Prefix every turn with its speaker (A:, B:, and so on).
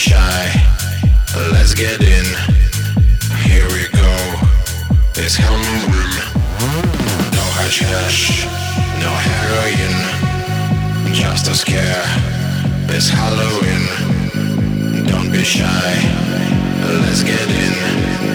A: Shy? Let's get in. Here we go. It's Halloween. No hashish, no heroin. Just a scare. It's Halloween. Don't be shy. Let's get in.